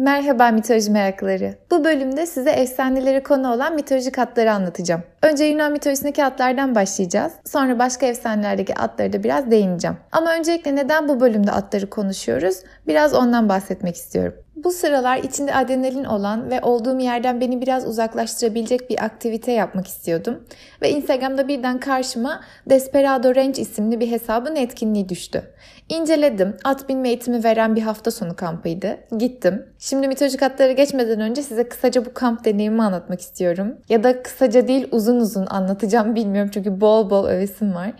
Merhaba mitoloji merakları. Bu bölümde size efsaneleri konu olan mitolojik atları anlatacağım. Önce Yunan mitolojisindeki atlardan başlayacağız. Sonra başka efsanelerdeki atları da biraz değineceğim. Ama öncelikle neden bu bölümde atları konuşuyoruz? Biraz ondan bahsetmek istiyorum. Bu sıralar içinde adrenalin olan ve olduğum yerden beni biraz uzaklaştırabilecek bir aktivite yapmak istiyordum. Ve Instagram'da birden karşıma Desperado Range isimli bir hesabın etkinliği düştü. İnceledim. At binme eğitimi veren bir hafta sonu kampıydı. Gittim. Şimdi mitolojik atlara geçmeden önce size kısaca bu kamp deneyimi anlatmak istiyorum. Ya da kısaca değil uzun uzun anlatacağım bilmiyorum çünkü bol bol övesim var.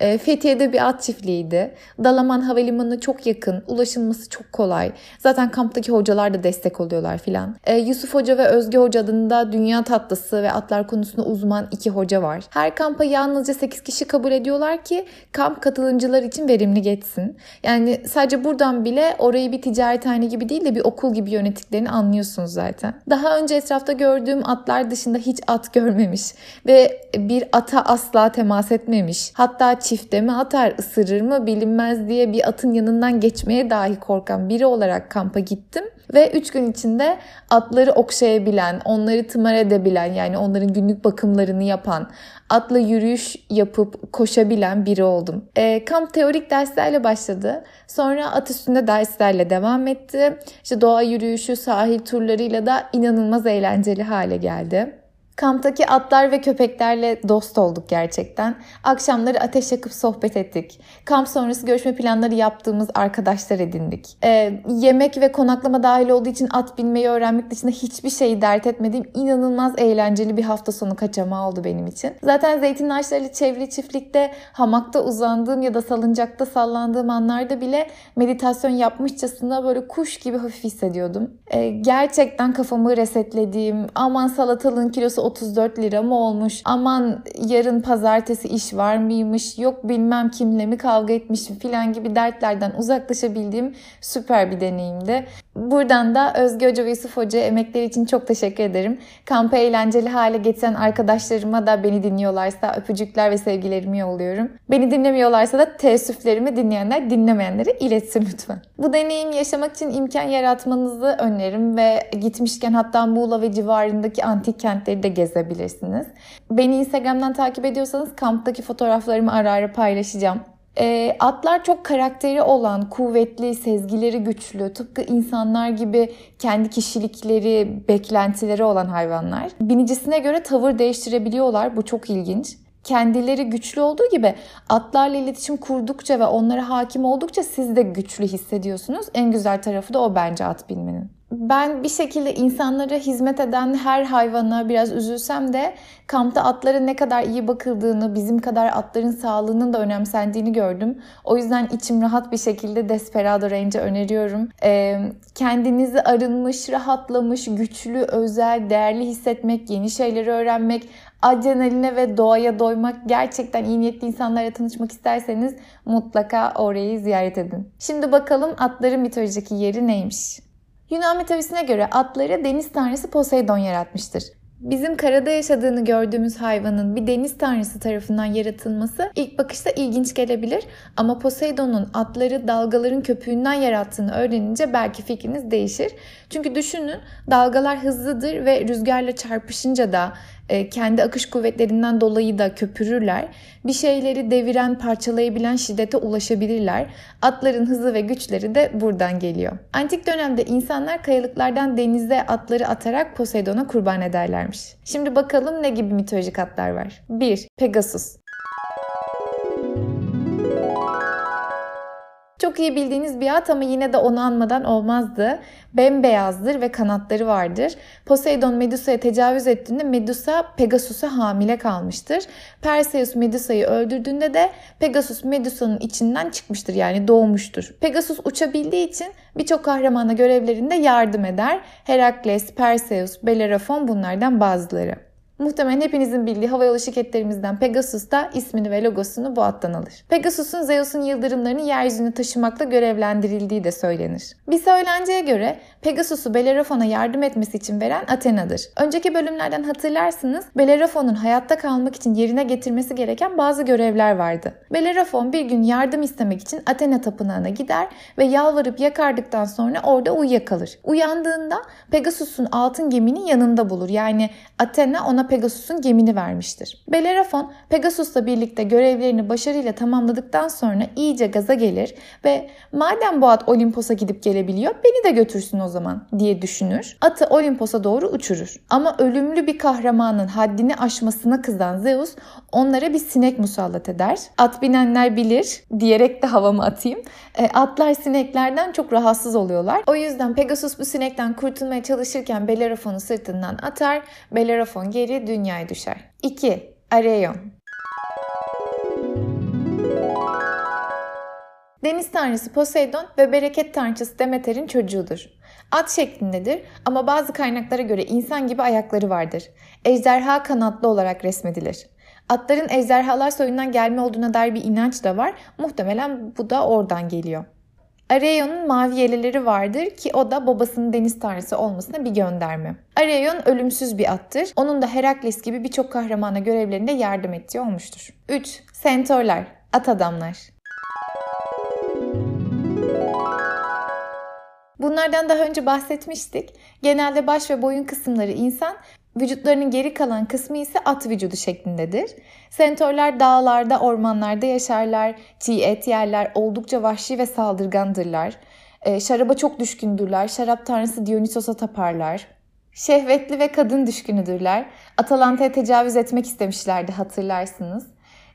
E, Fethiye'de bir at çiftliğiydi. Dalaman Havalimanı'na çok yakın, ulaşılması çok kolay. Zaten kamptaki hocalar da destek oluyorlar filan. E, Yusuf Hoca ve Özge Hoca adında dünya tatlısı ve atlar konusunda uzman iki hoca var. Her kampa yalnızca 8 kişi kabul ediyorlar ki kamp katılımcılar için verimli geçsin. Yani sadece buradan bile orayı bir ticarethane gibi değil de bir okul gibi yönettiklerini anlıyorsunuz zaten. Daha önce etrafta gördüğüm atlar dışında hiç at görmemiş ve bir ata asla temas etmemiş. Hatta çifte mi atar, ısırır mı bilinmez diye bir atın yanından geçmeye dahi korkan biri olarak kampa gittim. Ve 3 gün içinde atları okşayabilen, onları tımar edebilen yani onların günlük bakımlarını yapan, atla yürüyüş yapıp koşabilen biri oldum. E, kamp teorik derslerle başladı. Sonra at üstünde derslerle devam etti. İşte doğa yürüyüşü, sahil turlarıyla da inanılmaz eğlenceli hale geldi. Kamptaki atlar ve köpeklerle dost olduk gerçekten. Akşamları ateş yakıp sohbet ettik. Kamp sonrası görüşme planları yaptığımız arkadaşlar edindik. Ee, yemek ve konaklama dahil olduğu için at binmeyi öğrenmek dışında hiçbir şeyi dert etmediğim inanılmaz eğlenceli bir hafta sonu kaçamağı oldu benim için. Zaten zeytin ağaçlarıyla çevrili çiftlikte hamakta uzandığım ya da salıncakta sallandığım anlarda bile meditasyon yapmışçasına böyle kuş gibi hafif hissediyordum. Ee, gerçekten kafamı resetlediğim, aman salatalığın kilosu 34 lira mı olmuş? Aman yarın pazartesi iş var mıymış? Yok bilmem kimle mi kavga etmişim filan gibi dertlerden uzaklaşabildiğim süper bir deneyimdi. Buradan da Özge Hoca ve Yusuf Hoca emekleri için çok teşekkür ederim. Kampı eğlenceli hale getiren arkadaşlarıma da beni dinliyorlarsa öpücükler ve sevgilerimi yolluyorum. Beni dinlemiyorlarsa da teessüflerimi dinleyenler dinlemeyenlere iletsin lütfen. Bu deneyim yaşamak için imkan yaratmanızı öneririm ve gitmişken hatta Muğla ve civarındaki antik kentleri de gezebilirsiniz. Beni Instagram'dan takip ediyorsanız kamptaki fotoğraflarımı ara ara paylaşacağım. E, atlar çok karakteri olan, kuvvetli, sezgileri güçlü, tıpkı insanlar gibi kendi kişilikleri, beklentileri olan hayvanlar. Binicisine göre tavır değiştirebiliyorlar. Bu çok ilginç kendileri güçlü olduğu gibi atlarla iletişim kurdukça ve onlara hakim oldukça siz de güçlü hissediyorsunuz. En güzel tarafı da o bence at binmenin ben bir şekilde insanlara hizmet eden her hayvana biraz üzülsem de kampta atlara ne kadar iyi bakıldığını, bizim kadar atların sağlığının da önemsendiğini gördüm. O yüzden içim rahat bir şekilde Desperado Range'e öneriyorum. Ee, kendinizi arınmış, rahatlamış, güçlü, özel, değerli hissetmek, yeni şeyleri öğrenmek, adrenaline ve doğaya doymak, gerçekten iyi niyetli insanlarla tanışmak isterseniz mutlaka orayı ziyaret edin. Şimdi bakalım atların mitolojideki yeri neymiş? Yunan mitolojisine göre atları deniz tanrısı Poseidon yaratmıştır. Bizim karada yaşadığını gördüğümüz hayvanın bir deniz tanrısı tarafından yaratılması ilk bakışta ilginç gelebilir ama Poseidon'un atları dalgaların köpüğünden yarattığını öğrenince belki fikriniz değişir. Çünkü düşünün dalgalar hızlıdır ve rüzgarla çarpışınca da kendi akış kuvvetlerinden dolayı da köpürürler. Bir şeyleri deviren, parçalayabilen şiddete ulaşabilirler. Atların hızı ve güçleri de buradan geliyor. Antik dönemde insanlar kayalıklardan denize atları atarak Poseidon'a kurban ederlermiş. Şimdi bakalım ne gibi mitolojik atlar var. 1. Pegasus Çok iyi bildiğiniz bir at ama yine de onu anmadan olmazdı. Bembeyazdır ve kanatları vardır. Poseidon Medusa'ya tecavüz ettiğinde Medusa Pegasus'a hamile kalmıştır. Perseus Medusa'yı öldürdüğünde de Pegasus Medusa'nın içinden çıkmıştır yani doğmuştur. Pegasus uçabildiği için birçok kahramana görevlerinde yardım eder. Herakles, Perseus, Bellerophon bunlardan bazıları. Muhtemelen hepinizin bildiği havayolu şirketlerimizden Pegasus da ismini ve logosunu bu attan alır. Pegasus'un Zeus'un yıldırımlarını yeryüzüne taşımakla görevlendirildiği de söylenir. Bir söylenceye göre Pegasus'u Bellerofon'a yardım etmesi için veren Athena'dır. Önceki bölümlerden hatırlarsınız Bellerofon'un hayatta kalmak için yerine getirmesi gereken bazı görevler vardı. Bellerofon bir gün yardım istemek için Athena tapınağına gider ve yalvarıp yakardıktan sonra orada uyuyakalır. Uyandığında Pegasus'un altın gemini yanında bulur. Yani Athena ona Pegasus'un gemini vermiştir. Bellerofon Pegasus'la birlikte görevlerini başarıyla tamamladıktan sonra iyice gaza gelir ve madem bu at Olimpos'a gidip gelebiliyor beni de götürsün o zaman diye düşünür. Atı Olimpos'a doğru uçurur. Ama ölümlü bir kahramanın haddini aşmasına kızan Zeus onlara bir sinek musallat eder. At binenler bilir diyerek de havamı atayım. E, atlar sineklerden çok rahatsız oluyorlar. O yüzden Pegasus bu sinekten kurtulmaya çalışırken Bellerofon'u sırtından atar. Bellerofon geri dünyaya düşer. 2. Areion Deniz tanrısı Poseidon ve bereket tanrıçası Demeter'in çocuğudur. At şeklindedir ama bazı kaynaklara göre insan gibi ayakları vardır. Ejderha kanatlı olarak resmedilir. Atların ejderhalar soyundan gelme olduğuna dair bir inanç da var. Muhtemelen bu da oradan geliyor. Areion'un mavi yeleleri vardır ki o da babasının deniz tanrısı olmasına bir gönderme. Areion ölümsüz bir attır. Onun da Herakles gibi birçok kahramana görevlerinde yardım ettiği olmuştur. 3. Centaurlar, at adamlar. Bunlardan daha önce bahsetmiştik. Genelde baş ve boyun kısımları insan, vücutlarının geri kalan kısmı ise at vücudu şeklindedir. Sentorlar dağlarda, ormanlarda yaşarlar, çiğ et yerler, oldukça vahşi ve saldırgandırlar. E, şaraba çok düşkündürler, şarap tanrısı Dionysos'a taparlar. Şehvetli ve kadın düşkünüdürler. Atalanta'ya tecavüz etmek istemişlerdi hatırlarsınız.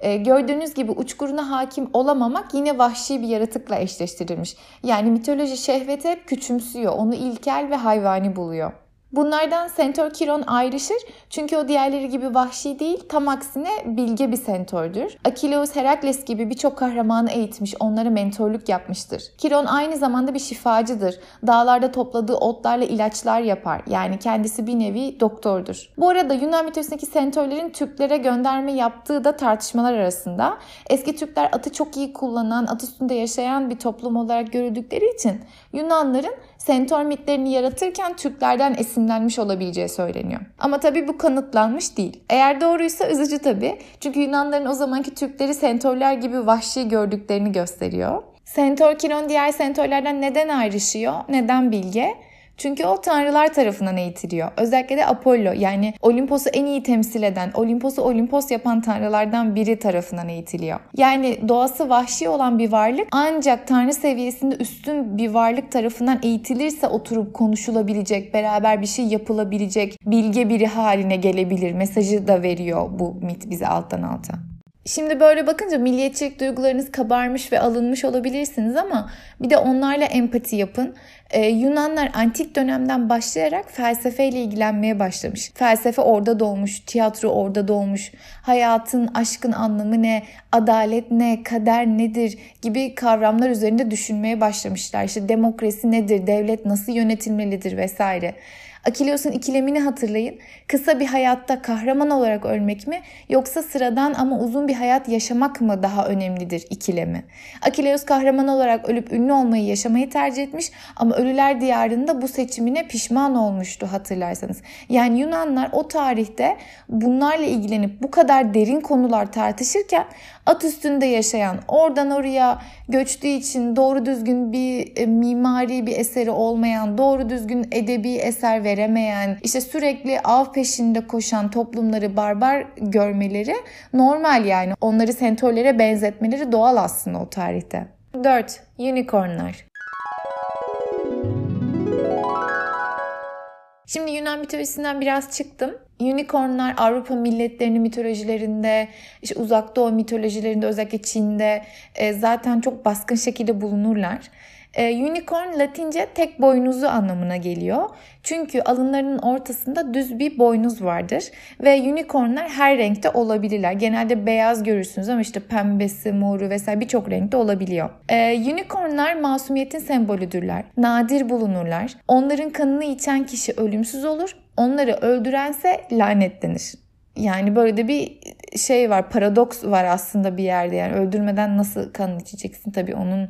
E, gördüğünüz gibi uçkuruna hakim olamamak yine vahşi bir yaratıkla eşleştirilmiş. Yani mitoloji şehveti hep küçümsüyor, onu ilkel ve hayvani buluyor. Bunlardan Centaur Kiron ayrışır çünkü o diğerleri gibi vahşi değil tam aksine bilge bir sentördür. Akileus Herakles gibi birçok kahramanı eğitmiş onlara mentorluk yapmıştır. Kiron aynı zamanda bir şifacıdır. Dağlarda topladığı otlarla ilaçlar yapar yani kendisi bir nevi doktordur. Bu arada Yunan mitolojisindeki sentörlerin Türklere gönderme yaptığı da tartışmalar arasında. Eski Türkler atı çok iyi kullanan, at üstünde yaşayan bir toplum olarak görüldükleri için Yunanların sentor mitlerini yaratırken Türklerden esinlenmiş olabileceği söyleniyor. Ama tabii bu kanıtlanmış değil. Eğer doğruysa üzücü tabii. Çünkü Yunanların o zamanki Türkleri sentorlar gibi vahşi gördüklerini gösteriyor. Sentor Kiron diğer sentorlardan neden ayrışıyor? Neden bilge? Çünkü o tanrılar tarafından eğitiliyor. Özellikle de Apollo yani Olimpos'u en iyi temsil eden, Olimpos'u Olimpos yapan tanrılardan biri tarafından eğitiliyor. Yani doğası vahşi olan bir varlık ancak tanrı seviyesinde üstün bir varlık tarafından eğitilirse oturup konuşulabilecek, beraber bir şey yapılabilecek bilge biri haline gelebilir. Mesajı da veriyor bu mit bize alttan alta. Şimdi böyle bakınca milliyetçilik duygularınız kabarmış ve alınmış olabilirsiniz ama bir de onlarla empati yapın. Ee, Yunanlar antik dönemden başlayarak felsefeyle ilgilenmeye başlamış. Felsefe orada doğmuş, tiyatro orada doğmuş. Hayatın, aşkın anlamı ne, adalet ne, kader nedir gibi kavramlar üzerinde düşünmeye başlamışlar. İşte demokrasi nedir, devlet nasıl yönetilmelidir vesaire. Akileus'un ikilemini hatırlayın. Kısa bir hayatta kahraman olarak ölmek mi yoksa sıradan ama uzun bir hayat yaşamak mı daha önemlidir ikilemi? Akileus kahraman olarak ölüp ünlü olmayı yaşamayı tercih etmiş ama ölüler diyarında bu seçimine pişman olmuştu hatırlarsanız. Yani Yunanlar o tarihte bunlarla ilgilenip bu kadar derin konular tartışırken at üstünde yaşayan, oradan oraya göçtüğü için doğru düzgün bir e, mimari bir eseri olmayan, doğru düzgün edebi eser veremeyen, işte sürekli av peşinde koşan toplumları barbar görmeleri normal yani. Onları sentörlere benzetmeleri doğal aslında o tarihte. 4. Unicornlar Şimdi Yunan mitolojisinden biraz çıktım. Unicornlar Avrupa milletlerinin mitolojilerinde, işte uzak doğu mitolojilerinde özellikle Çin'de e, zaten çok baskın şekilde bulunurlar. E, unicorn Latince tek boynuzu anlamına geliyor. Çünkü alınlarının ortasında düz bir boynuz vardır. Ve unicornlar her renkte olabilirler. Genelde beyaz görürsünüz ama işte pembesi, moru vesaire birçok renkte olabiliyor. E, unicornlar masumiyetin sembolüdürler. Nadir bulunurlar. Onların kanını içen kişi ölümsüz olur. Onları öldürense lanetlenir. Yani böyle de bir şey var, paradoks var aslında bir yerde. Yani öldürmeden nasıl kan içeceksin? Tabii onun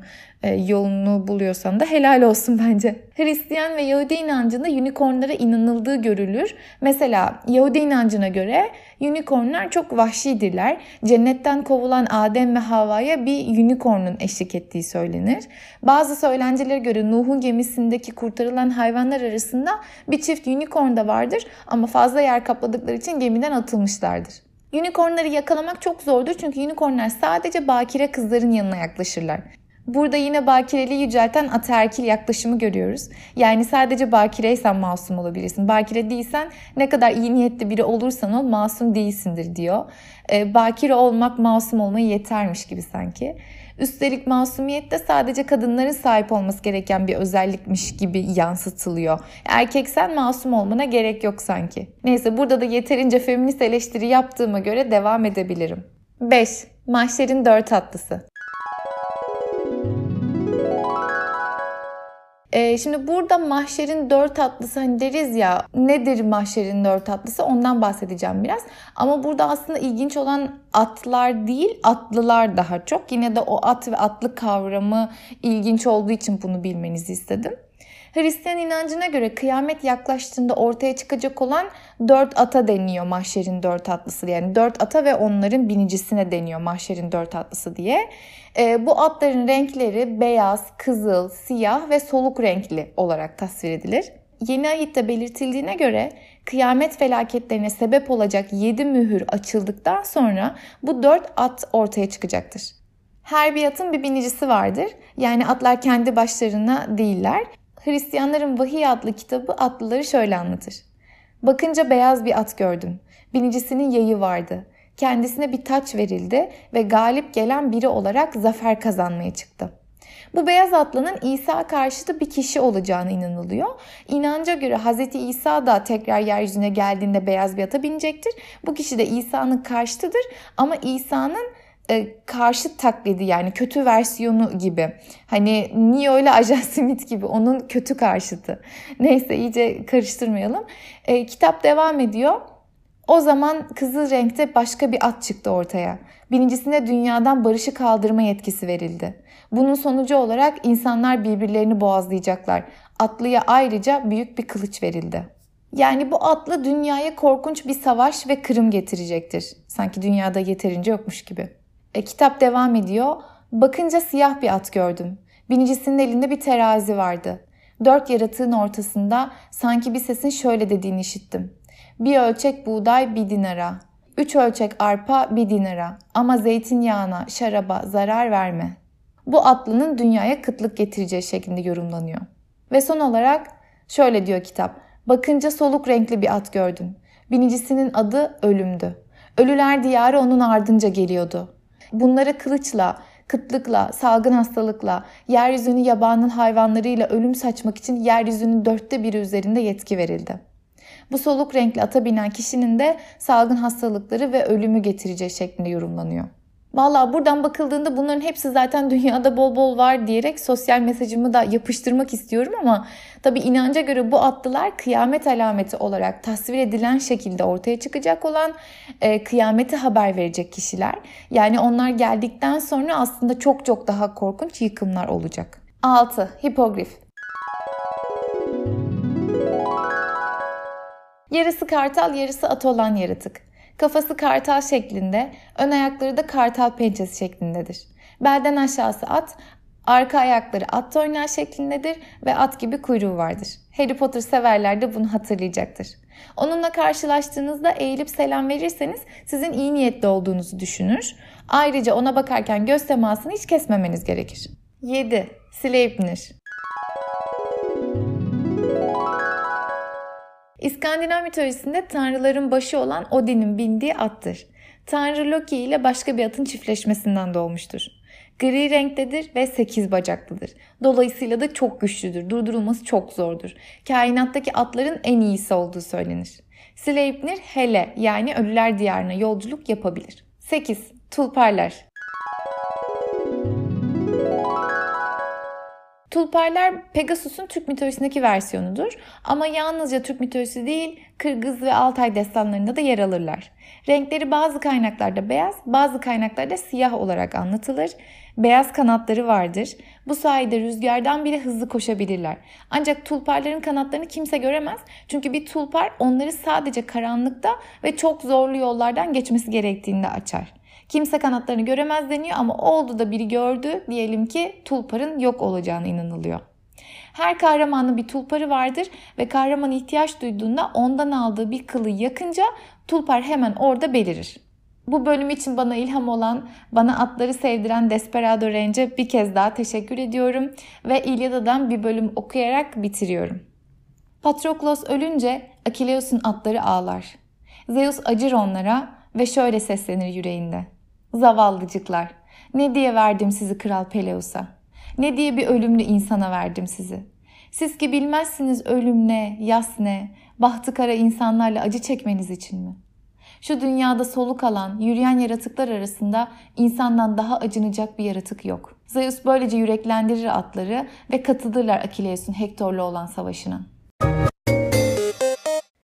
yolunu buluyorsan da helal olsun bence. Hristiyan ve Yahudi inancında unicornlara inanıldığı görülür. Mesela Yahudi inancına göre unicornlar çok vahşidirler. Cennetten kovulan Adem ve Havva'ya bir unicornun eşlik ettiği söylenir. Bazı söylencelere göre Nuh'un gemisindeki kurtarılan hayvanlar arasında bir çift unicorn da vardır ama fazla yer kapladıkları için gemiden atılmışlardır. Unicornları yakalamak çok zordur çünkü unicornlar sadece bakire kızların yanına yaklaşırlar. Burada yine bakireliği yücelten ataerkil yaklaşımı görüyoruz. Yani sadece bakireysen masum olabilirsin. Bakire değilsen ne kadar iyi niyetli biri olursan ol masum değilsindir diyor. E, bakire olmak masum olmayı yetermiş gibi sanki. Üstelik masumiyet de sadece kadınların sahip olması gereken bir özellikmiş gibi yansıtılıyor. Erkeksen masum olmana gerek yok sanki. Neyse burada da yeterince feminist eleştiri yaptığıma göre devam edebilirim. 5. Mahşerin dört atlısı. Ee, şimdi burada mahşerin dört atlısı hani deriz ya nedir mahşerin dört atlısı ondan bahsedeceğim biraz. Ama burada aslında ilginç olan atlar değil atlılar daha çok. Yine de o at ve atlı kavramı ilginç olduğu için bunu bilmenizi istedim. Hristiyan inancına göre kıyamet yaklaştığında ortaya çıkacak olan dört ata deniyor mahşerin dört atlısı. Yani dört ata ve onların binicisine deniyor mahşerin dört atlısı diye. E, bu atların renkleri beyaz, kızıl, siyah ve soluk renkli olarak tasvir edilir. Yeni ahitte belirtildiğine göre kıyamet felaketlerine sebep olacak 7 mühür açıldıktan sonra bu 4 at ortaya çıkacaktır. Her bir atın bir binicisi vardır. Yani atlar kendi başlarına değiller. Hristiyanların Vahiy adlı kitabı atlıları şöyle anlatır. Bakınca beyaz bir at gördüm. Binicisinin yayı vardı. Kendisine bir taç verildi ve galip gelen biri olarak zafer kazanmaya çıktı. Bu beyaz atlının İsa karşıtı bir kişi olacağına inanılıyor. İnanca göre Hz. İsa da tekrar yeryüzüne geldiğinde beyaz bir ata binecektir. Bu kişi de İsa'nın karşıtıdır ama İsa'nın e, karşı taklidi yani kötü versiyonu gibi. Hani Neo ile Ajan Smith gibi onun kötü karşıtı. Neyse iyice karıştırmayalım. E, kitap devam ediyor. O zaman kızıl renkte başka bir at çıktı ortaya. Birincisine dünyadan barışı kaldırma yetkisi verildi. Bunun sonucu olarak insanlar birbirlerini boğazlayacaklar. Atlıya ayrıca büyük bir kılıç verildi. Yani bu atlı dünyaya korkunç bir savaş ve kırım getirecektir. Sanki dünyada yeterince yokmuş gibi. E, kitap devam ediyor. Bakınca siyah bir at gördüm. Binicisinin elinde bir terazi vardı. Dört yaratığın ortasında sanki bir sesin şöyle dediğini işittim. Bir ölçek buğday bir dinara. Üç ölçek arpa bir dinara. Ama zeytinyağına, şaraba zarar verme. Bu atlının dünyaya kıtlık getireceği şeklinde yorumlanıyor. Ve son olarak şöyle diyor kitap. Bakınca soluk renkli bir at gördüm. Binicisinin adı ölümdü. Ölüler diyarı onun ardınca geliyordu. Bunlara kılıçla, kıtlıkla, salgın hastalıkla, yeryüzünü yabanın hayvanlarıyla ölüm saçmak için yeryüzünün dörtte biri üzerinde yetki verildi. Bu soluk renkli ata binen kişinin de salgın hastalıkları ve ölümü getireceği şeklinde yorumlanıyor. Valla buradan bakıldığında bunların hepsi zaten dünyada bol bol var diyerek sosyal mesajımı da yapıştırmak istiyorum ama tabi inanca göre bu atlılar kıyamet alameti olarak tasvir edilen şekilde ortaya çıkacak olan e, kıyameti haber verecek kişiler. Yani onlar geldikten sonra aslında çok çok daha korkunç yıkımlar olacak. 6. Hipogrif Yarısı kartal yarısı at olan yaratık. Kafası kartal şeklinde, ön ayakları da kartal pençesi şeklindedir. Belden aşağısı at, arka ayakları at oynar şeklindedir ve at gibi kuyruğu vardır. Harry Potter severler de bunu hatırlayacaktır. Onunla karşılaştığınızda eğilip selam verirseniz sizin iyi niyetli olduğunuzu düşünür. Ayrıca ona bakarken göz temasını hiç kesmemeniz gerekir. 7. Sleipnir İskandinav mitolojisinde tanrıların başı olan Odin'in bindiği attır. Tanrı Loki ile başka bir atın çiftleşmesinden doğmuştur. Gri renktedir ve 8 bacaklıdır. Dolayısıyla da çok güçlüdür. Durdurulması çok zordur. Kainattaki atların en iyisi olduğu söylenir. Sleipnir hele yani ölüler diyarına yolculuk yapabilir. 8. Tulparlar Tulparlar Pegasus'un Türk mitolojisindeki versiyonudur. Ama yalnızca Türk mitolojisi değil, Kırgız ve Altay destanlarında da yer alırlar. Renkleri bazı kaynaklarda beyaz, bazı kaynaklarda siyah olarak anlatılır. Beyaz kanatları vardır. Bu sayede rüzgardan bile hızlı koşabilirler. Ancak tulparların kanatlarını kimse göremez. Çünkü bir tulpar onları sadece karanlıkta ve çok zorlu yollardan geçmesi gerektiğinde açar. Kimse kanatlarını göremez deniyor ama oldu da biri gördü diyelim ki tulparın yok olacağına inanılıyor. Her kahramanın bir tulparı vardır ve kahraman ihtiyaç duyduğunda ondan aldığı bir kılı yakınca tulpar hemen orada belirir. Bu bölüm için bana ilham olan, bana atları sevdiren Desperado Range'e bir kez daha teşekkür ediyorum ve İlyada'dan bir bölüm okuyarak bitiriyorum. Patroklos ölünce Akileus'un atları ağlar. Zeus acır onlara ve şöyle seslenir yüreğinde. Zavallıcıklar, ne diye verdim sizi Kral Peleus'a? Ne diye bir ölümlü insana verdim sizi? Siz ki bilmezsiniz ölüm ne, yas ne, bahtı kara insanlarla acı çekmeniz için mi? Şu dünyada soluk alan, yürüyen yaratıklar arasında insandan daha acınacak bir yaratık yok. Zeus böylece yüreklendirir atları ve katılırlar Akileus'un Hektor'la olan savaşına.